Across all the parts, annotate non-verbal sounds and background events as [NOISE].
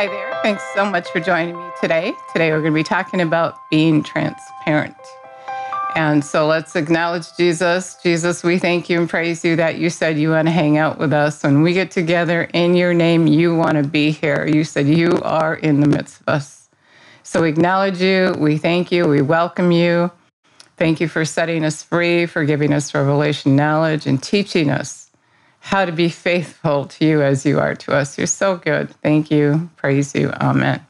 Hi there. Thanks so much for joining me today. Today we're going to be talking about being transparent. And so let's acknowledge Jesus. Jesus, we thank you and praise you that you said you want to hang out with us. When we get together in your name, you want to be here. You said you are in the midst of us. So we acknowledge you. We thank you. We welcome you. Thank you for setting us free, for giving us revelation knowledge, and teaching us how to be faithful to you as you are to us. You're so good. Thank you. Praise you. Amen.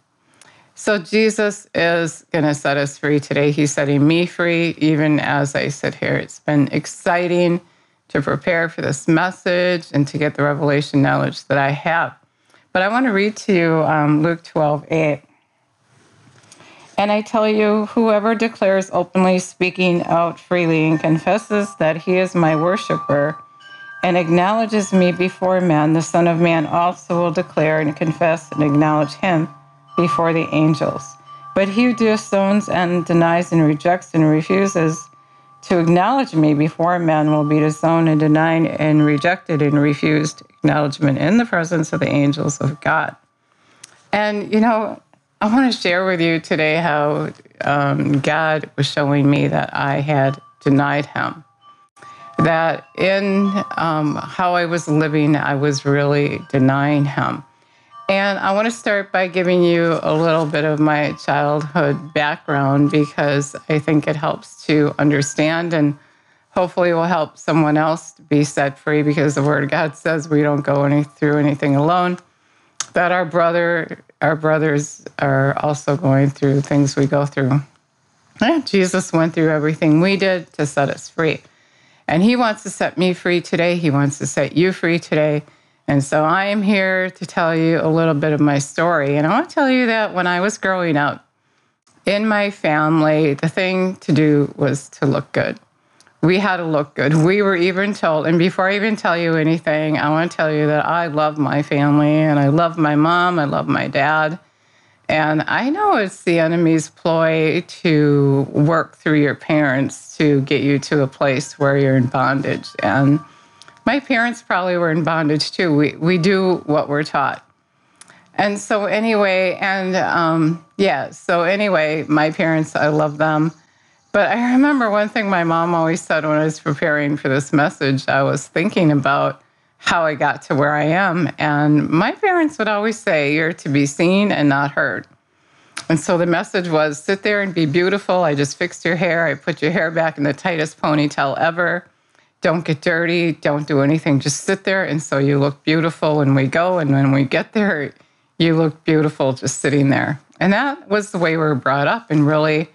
So Jesus is going to set us free today. He's setting me free, even as I sit here. It's been exciting to prepare for this message and to get the revelation knowledge that I have. But I want to read to you um, Luke 12, 8. And I tell you, whoever declares openly, speaking out freely, and confesses that he is my worshiper, and acknowledges me before men, the Son of Man also will declare and confess and acknowledge him before the angels. But he who disowns and denies and rejects and refuses to acknowledge me before men will be disowned and denied and rejected and refused acknowledgement in the presence of the angels of God. And, you know, I want to share with you today how um, God was showing me that I had denied him. That in um, how I was living, I was really denying him. And I want to start by giving you a little bit of my childhood background because I think it helps to understand and hopefully will help someone else be set free because the word of God says we don't go any, through anything alone. That our brother, our brothers are also going through things we go through. Jesus went through everything we did to set us free. And he wants to set me free today. He wants to set you free today. And so I am here to tell you a little bit of my story. And I want to tell you that when I was growing up in my family, the thing to do was to look good. We had to look good. We were even told, and before I even tell you anything, I want to tell you that I love my family and I love my mom, I love my dad. And I know it's the enemy's ploy to work through your parents to get you to a place where you're in bondage. And my parents probably were in bondage too. We, we do what we're taught. And so, anyway, and um, yeah, so anyway, my parents, I love them. But I [LAUGHS] remember one thing my mom always said when I was preparing for this message, I was thinking about how I got to where I am. And my parents would always say, You're to be seen and not heard. And so the message was sit there and be beautiful. I just fixed your hair. I put your hair back in the tightest ponytail ever don't get dirty, don't do anything, just sit there. And so you look beautiful when we go. And when we get there, you look beautiful just sitting there. And that was the way we were brought up. And really,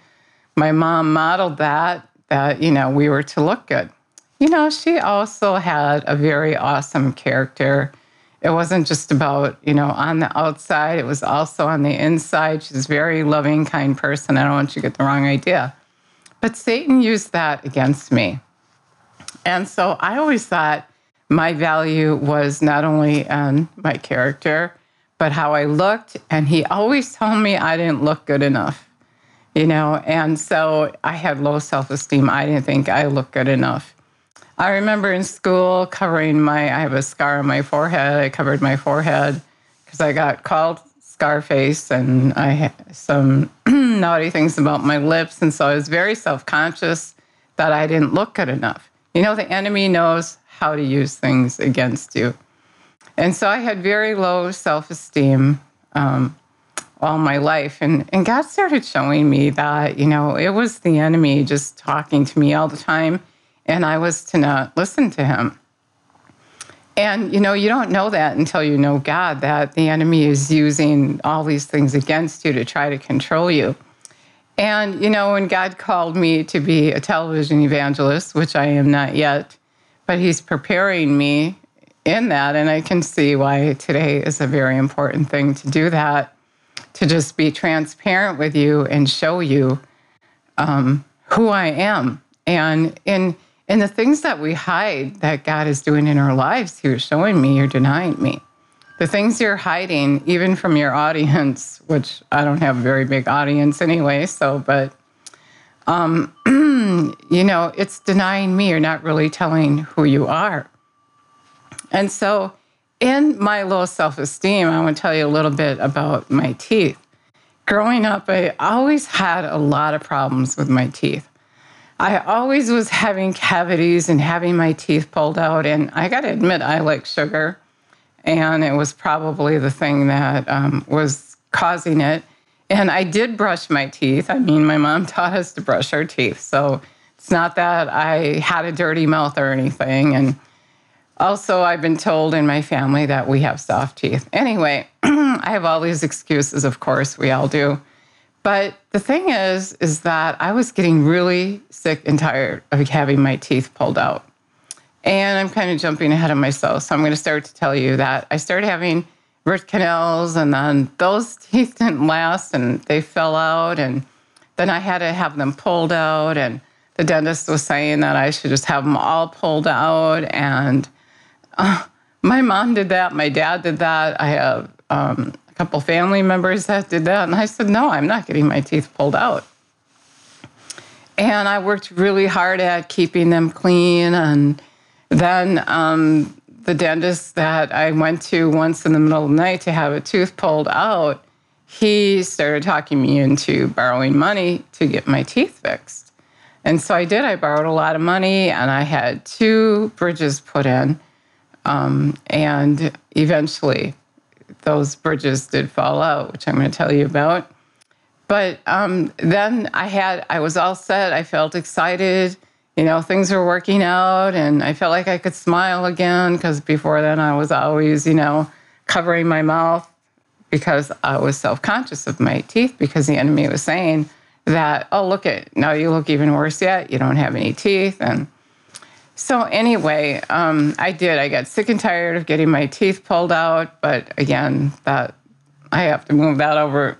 my mom modeled that, that, you know, we were to look good. You know, she also had a very awesome character. It wasn't just about, you know, on the outside, it was also on the inside. She's a very loving, kind person. I don't want you to get the wrong idea. But Satan used that against me. And so I always thought my value was not only in my character, but how I looked. And he always told me I didn't look good enough, you know? And so I had low self esteem. I didn't think I looked good enough. I remember in school covering my, I have a scar on my forehead. I covered my forehead because I got called Scarface and I had some [CLEARS THROAT] naughty things about my lips. And so I was very self conscious that I didn't look good enough. You know, the enemy knows how to use things against you. And so I had very low self esteem um, all my life. And, and God started showing me that, you know, it was the enemy just talking to me all the time, and I was to not listen to him. And, you know, you don't know that until you know God, that the enemy is using all these things against you to try to control you. And, you know, when God called me to be a television evangelist, which I am not yet, but He's preparing me in that. And I can see why today is a very important thing to do that, to just be transparent with you and show you um, who I am. And in, in the things that we hide that God is doing in our lives, He was showing me, you're denying me the things you're hiding, even from your audience, [LAUGHS] which I don't have a very big audience anyway, so, but, um, [CLEARS THROAT] you know, it's denying me. You're not really telling who you are. And so, in my low self esteem, I want to tell you a little bit about my teeth. Growing up, I always had a lot of problems with my teeth. I always was having cavities and having my teeth pulled out. And I got to admit, I like sugar. And it was probably the thing that um, was causing it. And I did brush my teeth. I mean, my mom [LAUGHS] taught us to brush our teeth. So it's not that I had a dirty mouth or anything. And also, I've been told in my family that we have soft teeth. Anyway, [CLEARS THROAT] I have all these excuses, of course, we all do. But the thing is, is that I was getting really sick and tired of having my teeth pulled out. And I'm kind of jumping ahead of myself. So I'm going to start to tell you that I started having root canals, and then those [LAUGHS] teeth didn't last and they fell out. And then I had to have them pulled out. And the dentist was saying that I should just have them all pulled out. And uh, my mom did that. My dad did that. I have um, couple family members that did that. And I said, no, I'm not getting my teeth pulled out. And I worked really hard at keeping them clean. And then um, the dentist that I went to once in the middle of the night to have a tooth pulled out, he started talking me into borrowing money to get my teeth fixed. And so I did. I borrowed a lot of money and I had two bridges put in. Um, and eventually, those bridges did fall out, which I'm going to tell you about. But um, then I had, I was all set. I felt excited. You know, things were working out, and I felt like I could smile again because before then I was always, you know, covering my mouth because I was self conscious of my teeth because the enemy was saying that, oh, look at, now you look even worse yet. You don't have any teeth. And so anyway, um, I did. I got sick and tired of getting my teeth pulled out, but again, that I have to move that over.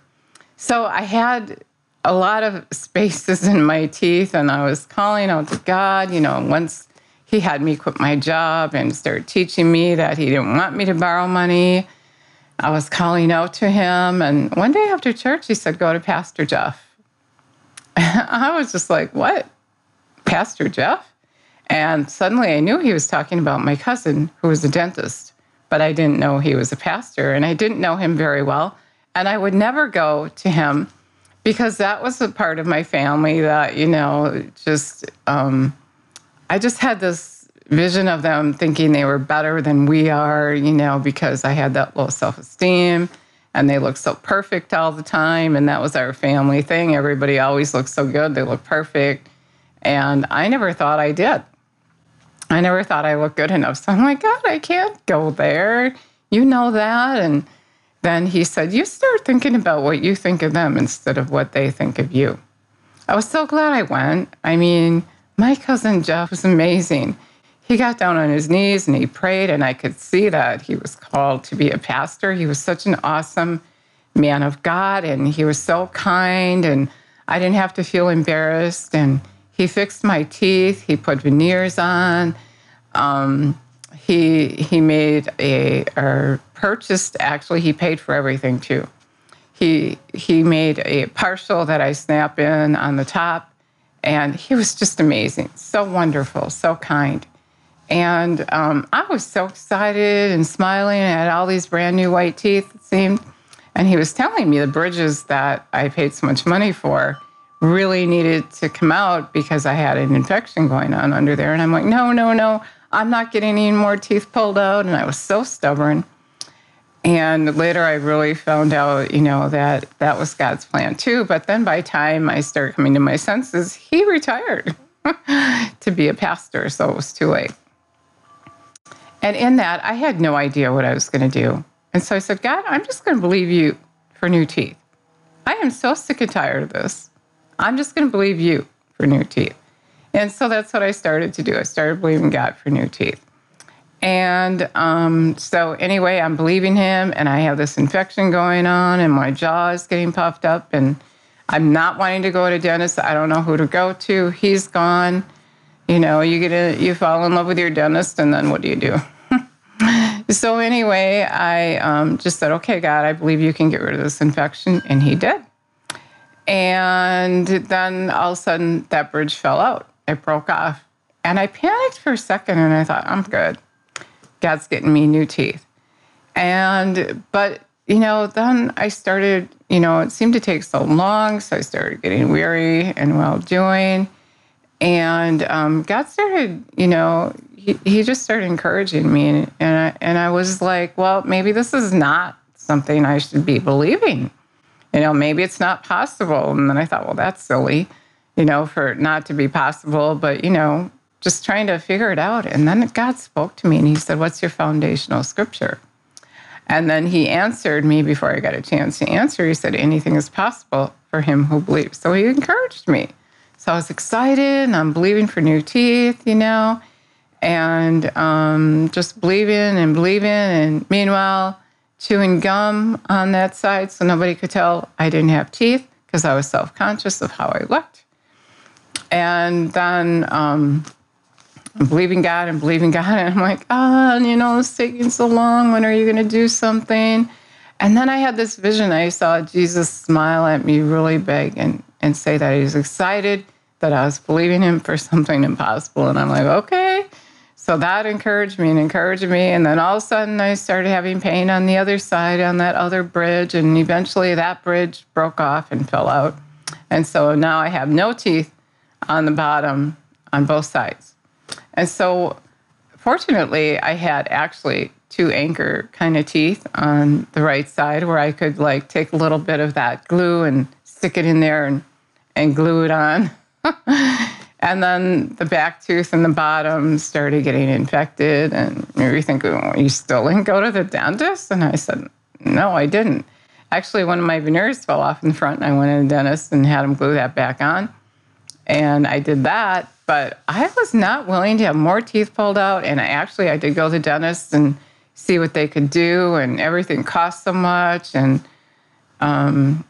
So I had a lot of spaces in my teeth, and I was calling out to God. You know, once He had me quit my job and start teaching me that He didn't want me to borrow money, I was calling out to Him. And one day after church, He said, "Go to Pastor Jeff." [LAUGHS] I was just like, "What, Pastor Jeff?" And suddenly I knew he was talking about my cousin, who was a dentist, but I didn't know he was a pastor and I didn't know him very well. And I would never go to him because that was a part of my family that, you know, just, um, I just had this vision of them thinking they were better than we are, you know, because I had that low self esteem and they looked so perfect all the time. And that was our family thing. Everybody always looked so good, they looked perfect. And I never thought I did. I never thought I looked good enough. So I'm like, God, I can't go there. You know that. And then he said, You start thinking about what you think of them instead of what they think of you. I was so glad I went. I mean, my cousin Jeff was amazing. He got down on his knees and he prayed, and I could see that he was called to be a pastor. He was such an awesome man of God, and he was so kind, and I didn't have to feel embarrassed. And he fixed my teeth. He put veneers on. Um, he he made a or purchased actually he paid for everything too. He he made a partial that I snap in on the top, and he was just amazing, so wonderful, so kind. And um, I was so excited and smiling. I had all these brand new white teeth, it seemed. And he was telling me the bridges that I paid so much money for really needed to come out because I had an infection going on under there. And I'm like, no, no, no, I'm not getting any more teeth pulled out. And I was so stubborn. And later I really found out, you know, that that was God's plan too. But then by time I started coming to my senses, he retired [LAUGHS] to be a pastor. So it was too late. And in that, I had no idea what I was going to do. And so I said, God, I'm just going to believe you for new teeth. I am so sick and tired of this. I'm just going to believe you for new teeth. And so that's what I started to do. I started believing God for new teeth. And um, so, anyway, I'm believing him, and I have this infection going on, and my jaw is getting puffed up, and I'm not wanting to go to dentist. I don't know who to go to. He's gone. You know, you get a, you fall in love with your dentist, and then what do you do? [LAUGHS] so anyway, I um, just said, "Okay, God, I believe you can get rid of this infection," and He did. And then all of a sudden, that bridge fell out. It broke off. And I panicked for a second and I thought, I'm good. God's getting me new teeth. And, but, you know, then I started, you know, it seemed to take so long. So I started getting weary and well doing. And um, God started, you know, he, he just started encouraging me. And, and, I, and I was like, well, maybe this is not something I should be believing. You know, maybe it's not possible. And then I thought, well, that's silly, you know, for it not to be possible. But, you know, just trying to figure it out. And then God spoke to me and he said, What's your foundational scripture? And then he answered me before I got a chance to answer. He said, Anything is possible for him who believes. So he encouraged me. So I was excited and I'm believing for new teeth, you know, and um, just believing and believing. And meanwhile, chewing gum on that side so nobody could tell I didn't have teeth because I was self conscious of how I looked. And then um, believing God and believing God. And I'm like, oh, you know, it's taking so long. When are you going to do something? And then I had this vision. I saw Jesus smile at me really big and, and say that he was excited that I was believing him for [LAUGHS] something impossible. And I'm like, okay. So that encouraged me and encouraged me. And then all of a sudden, I started having pain on the other side on that other bridge. And eventually, that bridge broke off and fell out. And so now I have no teeth on the bottom on both sides. And so, fortunately, I had actually two anchor kind of teeth on the right side where I could like take a little bit of that glue and stick it in there and, and glue it on. [LAUGHS] and then the back tooth and the bottom started getting infected. And you think, oh, you still didn't go to the dentist? And I said, no, I didn't. Actually, one of my veneers fell off in the front, and I went to the dentist and had him glue that back on. And I did that, but I was not willing to have more teeth pulled out. And I actually, I did go to the dentist and see what they could do, and everything cost so much. And, um,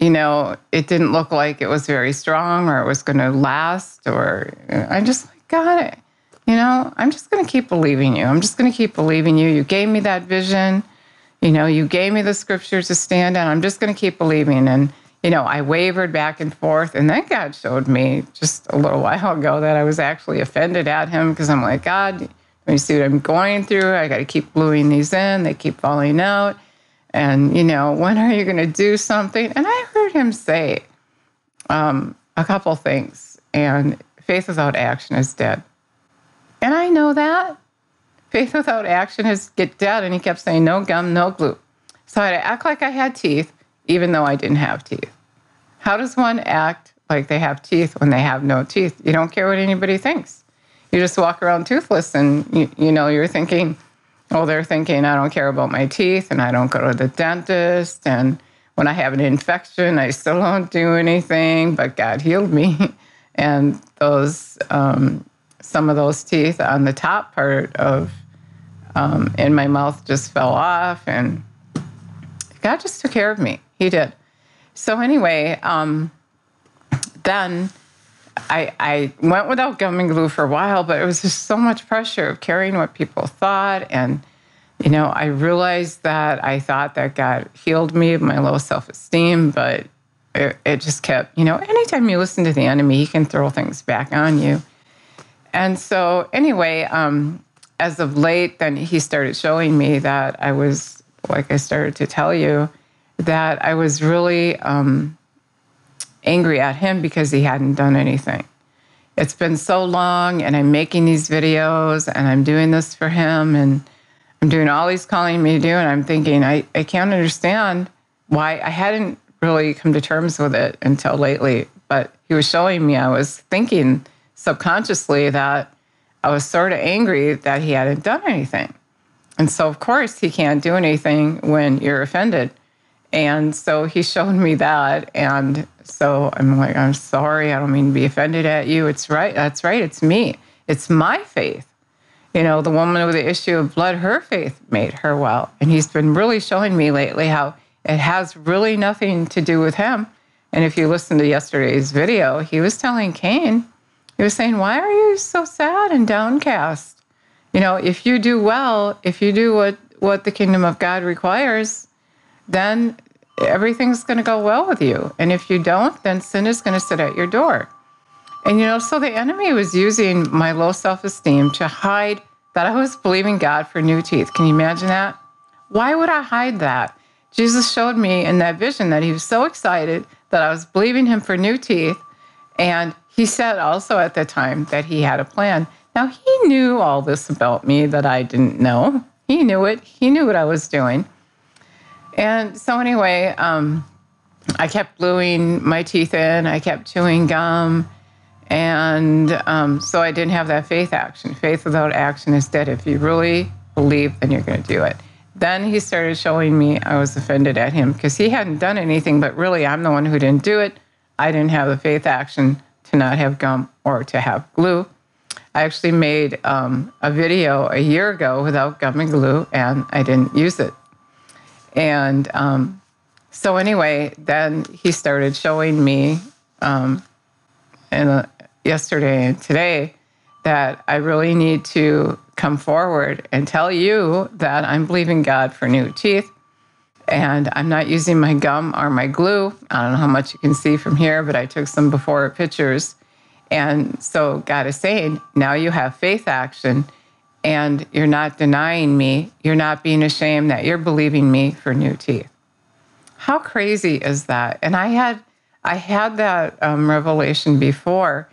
you know, it didn't look like it was very strong or it was going to last. Or I just like, it. You know, I'm just going to keep believing you. I'm just going to keep believing you. You gave me that vision. You know, you gave me the scriptures to stand on. I'm just going to keep believing. And, you know, I wavered back and forth. And then God showed me just a little while ago that I was actually offended at him because I'm like, God, me see what I'm going through. I got to keep gluing these in. They keep falling out. And, you know, when are you going to do something? And I heard him say um, a couple things. And faith without action is dead. And I know that. Faith without action is get dead. And he kept saying, no gum, no glue. So I act like I had teeth even though I didn't have teeth. How does one act like they have teeth when they have no teeth? You don't care what anybody thinks. You just walk around toothless and you, you know, you're thinking, oh, they're thinking I don't care about my teeth and I don't go to the dentist. And when I have an infection, I still don't do anything, but God healed me. [LAUGHS] and those, um, some of those teeth on the top part of um, in my mouth just fell off and God just took care of me. He did. So anyway, um, then I, I went without gum and glue for a while, but it was just so much pressure of carrying what people thought. And, you know, I realized that I thought that God healed me of my low self esteem, but it, it just kept, you know, anytime you listen to the enemy, he can throw things back on you. And so, anyway, um, as of late, then he started showing me that I was, like I started to tell you, that I was really um, angry at him because he hadn't done anything. It's been so long, and I'm making these videos, and I'm doing this for him, and I'm doing all he's calling me to do, and I'm thinking, I, I can't understand why I hadn't really come to terms with it until lately. But he was showing me I was thinking subconsciously that I was sort of angry that he hadn't done anything. And so, of course, he can't do anything when you're offended. And so he showed me that. And so I'm like, I'm sorry. I don't mean to be offended at you. It's right. That's right. It's me. It's my faith. You know, the woman with the issue of blood, her faith made her well. And he's been really showing me lately how it has really nothing to do with him. And if you listen to yesterday's video, he was telling Cain, he was saying, Why are you so sad and downcast? You know, if you do well, if you do what, what the kingdom of God requires, then everything's going to go well with you. And if you don't, then sin is going to sit at your door. And you know, so the enemy was using my low self esteem to hide that I was believing God for new teeth. Can you imagine that? Why would I hide that? Jesus showed me in that vision that he was so excited that I was believing him for new teeth. And he said also at the time that he had a plan. Now, he knew all this about me that I didn't know. He knew it, he knew what I was doing. And so, anyway, um, I kept gluing my teeth in, I kept chewing gum. And um, so I didn't have that faith action. Faith without action is dead. If you really believe, then you're going to do it. Then he started showing me I was offended at him because he hadn't done anything, but really I'm the one who didn't do it. I didn't have the faith action to not have gum or to have glue. I actually made um, a video a year ago without gum and glue, and I didn't use it. And um, so, anyway, then he started showing me um, in a, yesterday and today that I really need to come forward and tell you that I'm believing God for new teeth. And I'm not using my gum or my glue. I don't know how much you can see from here, but I took some before pictures and so God is saying, now you have faith action and you're not denying me. You're not being ashamed that you're believing me for new teeth. How crazy is that? And I had I had that um, revelation before,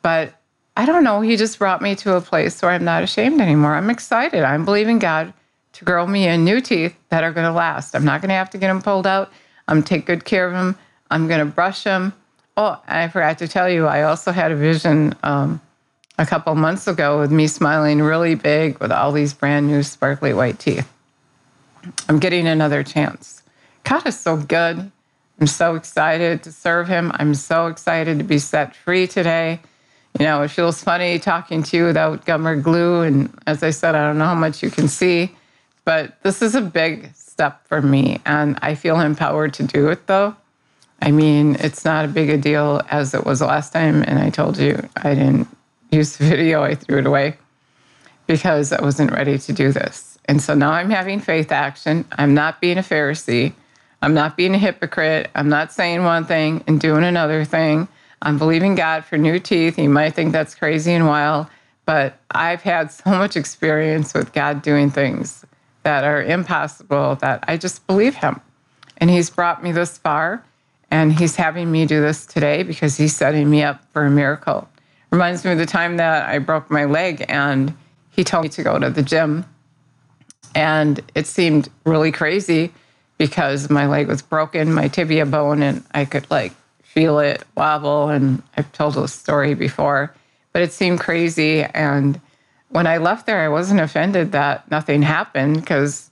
but I don't know. He just brought me to a place where I'm not ashamed anymore. I'm excited. I'm believing God to grow me in new teeth that are going to last. I'm not going to have to get them pulled out. I'm take good care of them. I'm going to brush them. Oh, I forgot to tell you, I also had a vision um, a couple months ago with me smiling really big with all these brand new sparkly white teeth. I'm getting another chance. God is so good. I'm so excited to serve Him. I'm so excited to be set free today. You know, it feels funny talking to you without gum or glue. And as I said, I don't know how much you can see, but this is a big step for me. And I feel empowered to do it, though. I mean, it's not a big a deal as it was last time. And I told you I didn't use video, I threw it away because I wasn't ready to do this. And so now I'm having faith action. I'm not being a Pharisee. I'm not being a hypocrite. I'm not saying one thing and doing another thing. I'm believing God for new teeth. You might think that's crazy and wild, but I've had so much experience with God doing things that are impossible that I just believe Him. And He's brought me this far. And he's having me do this today because he's setting me up for a miracle. Reminds me of the time that I broke my leg and he told me to go to the gym. And it seemed really crazy because my leg was broken, my tibia bone, and I could like feel it wobble. And I've told this story before, but it seemed crazy. And when I left there, I wasn't offended that nothing happened because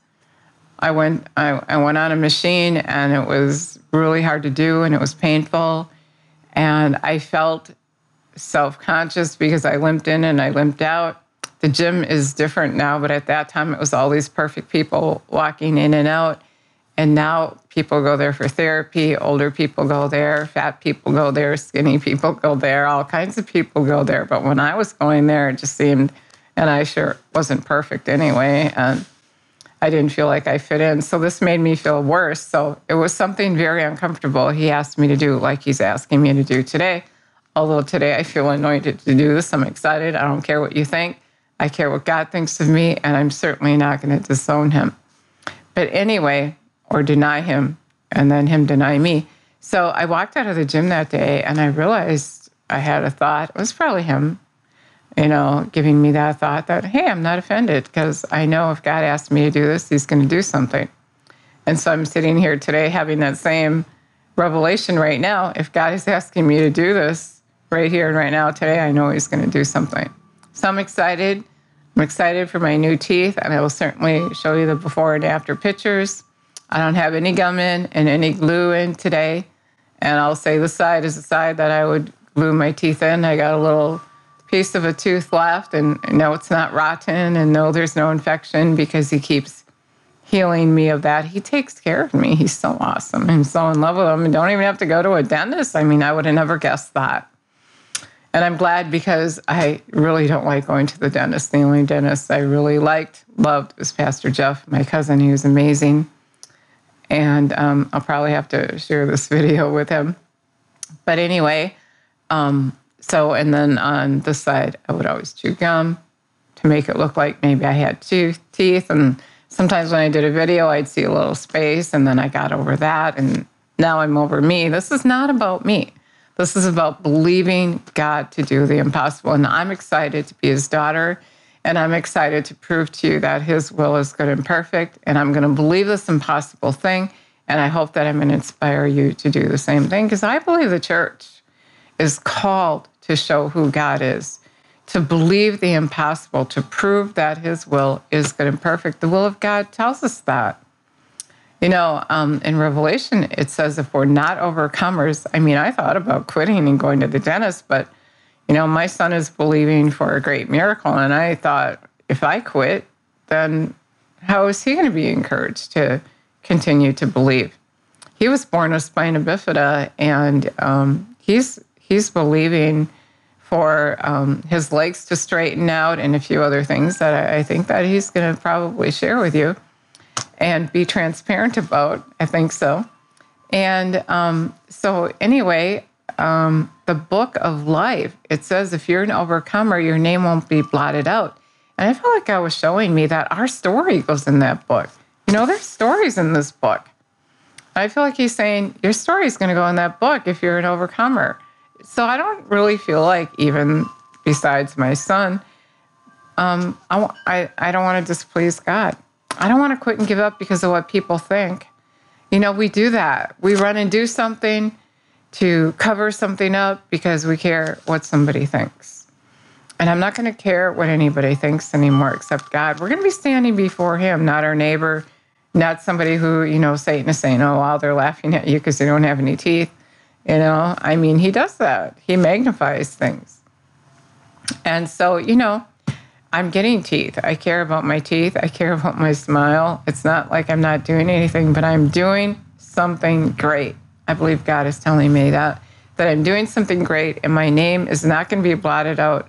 I went I, I went on a machine and it was really hard to do and it was painful. And I felt self conscious because I limped in and I limped out. The gym is different now, but at that time it was all these perfect people walking in and out. And now people go there for therapy, older people go there, fat people go there, skinny people go there, all kinds of people go there. But when I was going there, it just seemed, and I sure wasn't perfect anyway. And I didn't feel like I fit in. So this made me feel worse. So it was something very uncomfortable he asked me to do, like he's asking me to do today. Although today I feel anointed to do this, I'm excited. I don't care what you think. I care what God thinks of me, and I'm certainly not going to disown him. But anyway, or deny him, and then him deny me. So I walked out of the gym that day and I realized I had a thought. It was probably him you know, giving me that thought that, hey, I'm not offended because I know if God asked me to do this, He's going to do something. And so I'm sitting here today having that same revelation right now. If God is asking me to do this right here and right now today, I know He's going to do something. So I'm excited. I'm excited for my new teeth, and I will certainly show you the before and after pictures. I don't have any gum in and any glue in today. And I'll say the side is the side that I would glue my teeth in. I got a little piece of a tooth left and no, it's not rotten and no, there's no infection because he keeps healing me of that. He takes care of me. He's so awesome. I'm so in love with him and don't even have to go to a dentist. I mean, I would have never guessed that. And I'm glad because I really don't like going to the dentist. The only dentist I really liked, loved was Pastor Jeff, my cousin. He was amazing. And um, I'll probably have to share this [LAUGHS] video with him. But anyway, um, so, and then on the side, I would always chew gum to make it look like maybe I had two teeth. And sometimes when I did a video, I'd see a little space and then I got over that and now I'm over me. This is not about me. This is about believing God to do the impossible. And I'm excited to be his daughter. And I'm excited to prove to you that his will is good and perfect. And I'm going to believe this impossible thing. And I hope that I'm going to inspire you to do the same thing because I believe the church is called to show who God is, to believe the impossible, to prove that his will is good and perfect. The will of God tells us that. You know, um, in Revelation, it says if we're not overcomers, I mean, I thought about quitting and going to the dentist, but, you know, my son is believing for a great miracle. And I thought, if I quit, then how is he going to be encouraged to continue to believe? He was born with spina bifida, and um, he's he's believing for um, his legs to straighten out and a few other things that I, I think that he's going to probably share with you and be transparent about. I think so. And um, so, anyway, um, the book of life, it says if you're an overcomer, your name won't be blotted out. And I felt like God was showing me that our story goes in that book. You know, there's stories in this book. I feel like he's saying your story is going to go in that book if you're an overcomer. So I don't really feel like, even besides my son, um, I, I, I don't want to displease God. I don't want to quit and give up because of what people think. You know, we do that. We run and do something to cover something up because we care what somebody thinks. And I'm not going to care what anybody thinks anymore except God. We're going to be standing before Him, not our neighbor, not somebody who, you know, Satan is saying, oh, wow, they're laughing at you because they don't have any teeth. You know, I mean, He does that, He magnifies things. And so, you know, I'm getting teeth. I care about my teeth. I care about my smile. It's not like I'm not doing anything, but I'm doing something great. I believe God is telling me that that I'm doing something great and my name is not going to be blotted out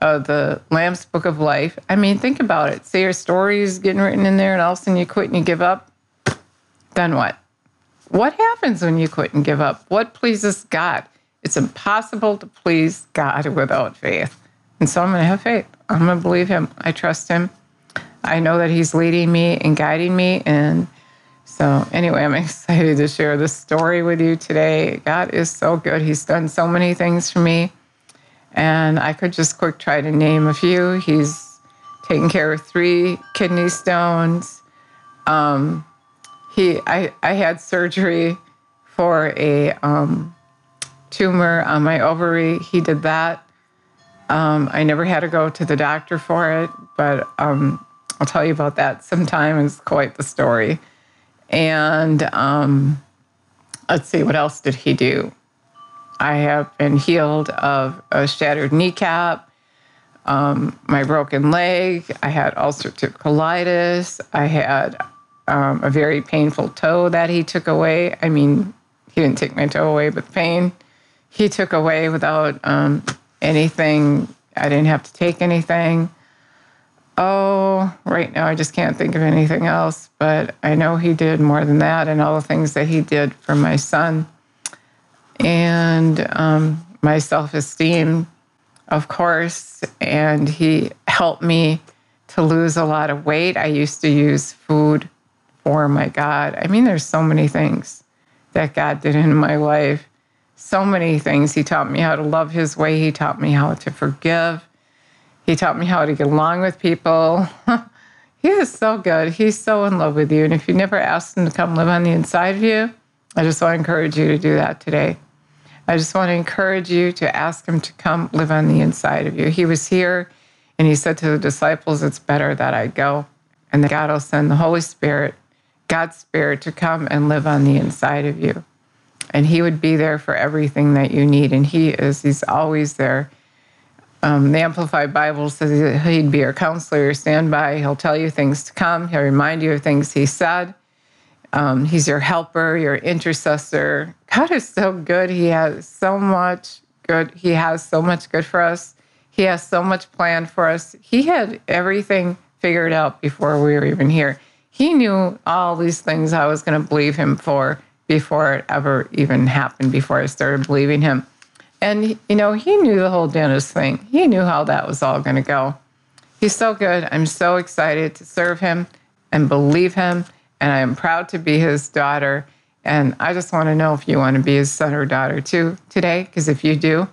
of the Lamb's Book of Life. I mean, think about it. Say your story is getting written in there and all of a sudden you quit and you give up. Then what? What happens when you quit and give up? What pleases God? It's impossible to please God without faith. And so I'm going to have faith. I'm going to believe him. I trust him. I know that he's leading me and guiding me. And so, anyway, I'm [LAUGHS] excited to share this story with you today. God is so good. He's done so many things for me. And I could just quick try to name a few. He's taken care of three kidney stones. Um, he, I, I had surgery for a um, tumor on my ovary. He did that. Um, I never had to go to the doctor for it, but um, I'll tell you about that sometime. It's quite the story. And um, let's see, what else did he do? I have been healed of a shattered kneecap, um, my broken leg. I had ulcerative colitis. I had um, a very painful toe that he took away. I mean, he didn't take my toe away, but the pain he took away without um, anything. I didn't have to take anything. Oh, right now I just can't think of anything else, but I know he did more than that and all the things that he did for my son. And um, my self esteem, of course, and he helped me to lose a lot of weight. I used to use food for my God. I mean, there's so many things that God did in my life so many things. He taught me how to love his way, he taught me how to forgive, he taught me how to get along with people. [LAUGHS] he is so good. He's so in love with you. And if you never asked him to come live on the inside of you, I just want to encourage you to do that today. I just want to encourage you to ask him to come live on the inside of you. He was here and he said to the disciples, It's better that I go. And that God will send the Holy Spirit, God's Spirit, to come and live on the inside of you and he would be there for everything that you need. And he is, he's always there. Um, the Amplified Bible says he'd be your counselor, your standby. He'll tell you things to come. He'll remind you of things he said. Um, he's your helper, your intercessor. God is so good. He has so much good. He has so much good for us. He has so much planned for us. He had everything figured out before we were even here. He knew all these things I was going to believe him for before it ever even happened, before I started believing him. And, you know, he knew the whole dentist thing. He knew how that was all going to go. He's so good. I'm so excited to serve him. and believe him. And I am proud to be his daughter. And I just want to know if you want to be his son or daughter too today, because if you do,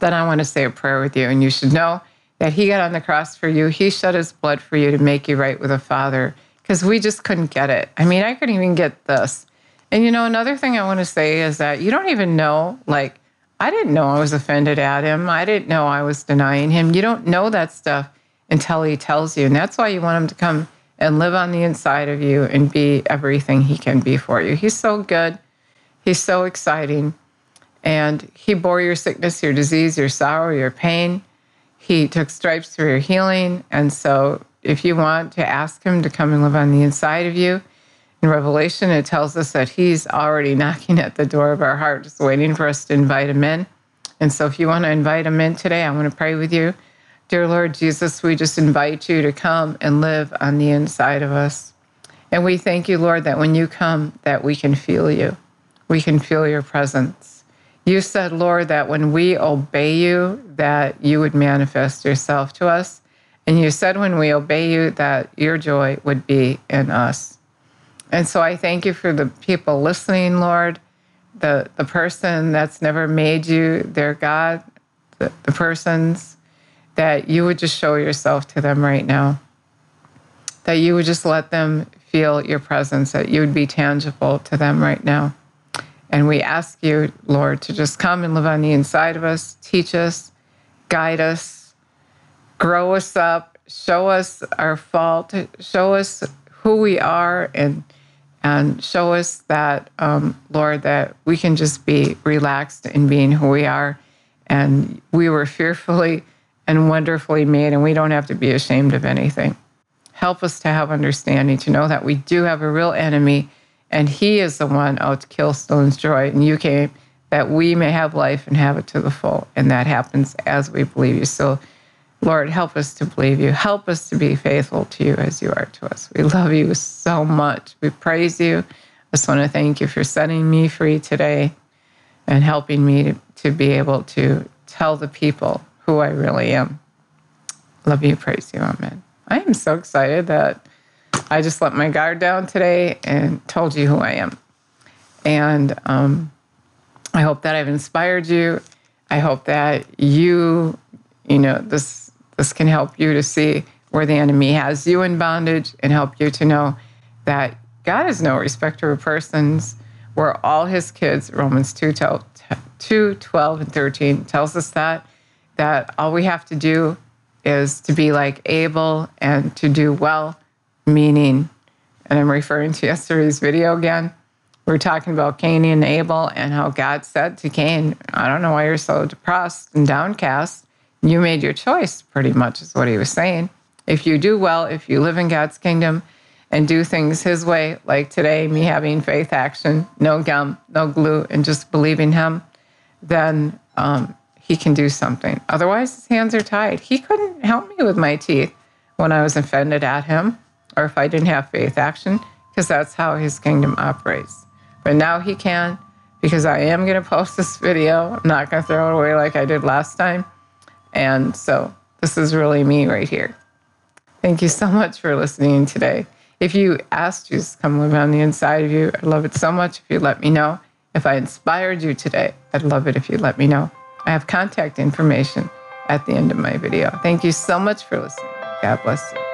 then I want to say a prayer with you. And you should know that he got on the cross for you. He shed his blood for you to make you right with the Father, because we just couldn't get it. I mean, I couldn't even get this. And you know, another thing I want to say is that you don't even know, like, I didn't know I was offended at him. I didn't know I was denying him. You don't know that stuff until he tells you. And that's why you want him to come and live on the inside of you and be everything he can be for you. He's so good. He's so exciting. And he bore your sickness, your disease, your sorrow, your pain. He took stripes for your healing. And so if you want to ask him to come and live on the inside of you, in Revelation, it tells us that he's already knocking at the door of our heart, just waiting for us to invite him in. And so if you want to invite him in today, I want to pray with you. Dear Lord Jesus, we just invite you to come and live on the inside of us. And we thank you, Lord, that when you come, that we can feel you. We can feel your presence. You said, Lord, that when we obey you, that you would manifest yourself to us. And you said when we obey you, that your joy would be in us. And so I thank you for the people listening, Lord, the, the person that's never made you their God, the, the persons, that you would just show yourself to them right now. That you would just let them feel your presence, that you would be tangible to them right now. And we ask you, Lord, to just come and live on the inside of us, teach us, guide us, grow us up, show us our fault, show us who we are, and and show us that, um, Lord, that we can just be relaxed in being who we are. And we were [LAUGHS] fearfully and wonderfully made, and we don't have to be ashamed of anything. Help us to have understanding, to know that we do have a real enemy, and he is the one out to kill, steal, and destroy. And you came that we may have life and have it to the full. And that happens as we believe you. So, Lord, help us to believe you. Help us to be faithful to you as you are to us. We love you so much. We praise you. I just want to thank you for setting me free today and helping me to, be able to tell the people who I really am. Love you. Praise you. Amen. I am so excited that I just let my guard down today and told you who I am. And um, I hope that I've inspired you. I hope that you, you know, this this can help you to see where the enemy has you in bondage and help you to know that God is no respecter of persons. We're all his kids. Romans 2, 2 12 and 13 tells us that, that all we have to do is to be like Abel and to do well, meaning, and I'm referring to yesterday's video again. We are talking about Cain and Abel and how God said to Cain, I don't know why you're so depressed and downcast you made your choice, pretty much, is what he was saying. If you do well, if you live in God's kingdom and do things his way, like today, me having faith action, no gum, no glue, and just believing him, then um, he can do something. Otherwise, his hands are tied. He couldn't help me with my teeth when I was offended at him or if I didn't have faith action, because that's how his kingdom operates. But now he can, because I am going to post this video. I'm not going to throw it away like I did last time. And so this is really me right here. Thank you so much for listening today. If you asked Jesus come live on the inside of you, I'd love it so much if you let me know. If I inspired you today, I'd love it if you let me know. I have contact information at the end of my video. Thank you so much for listening. God bless you.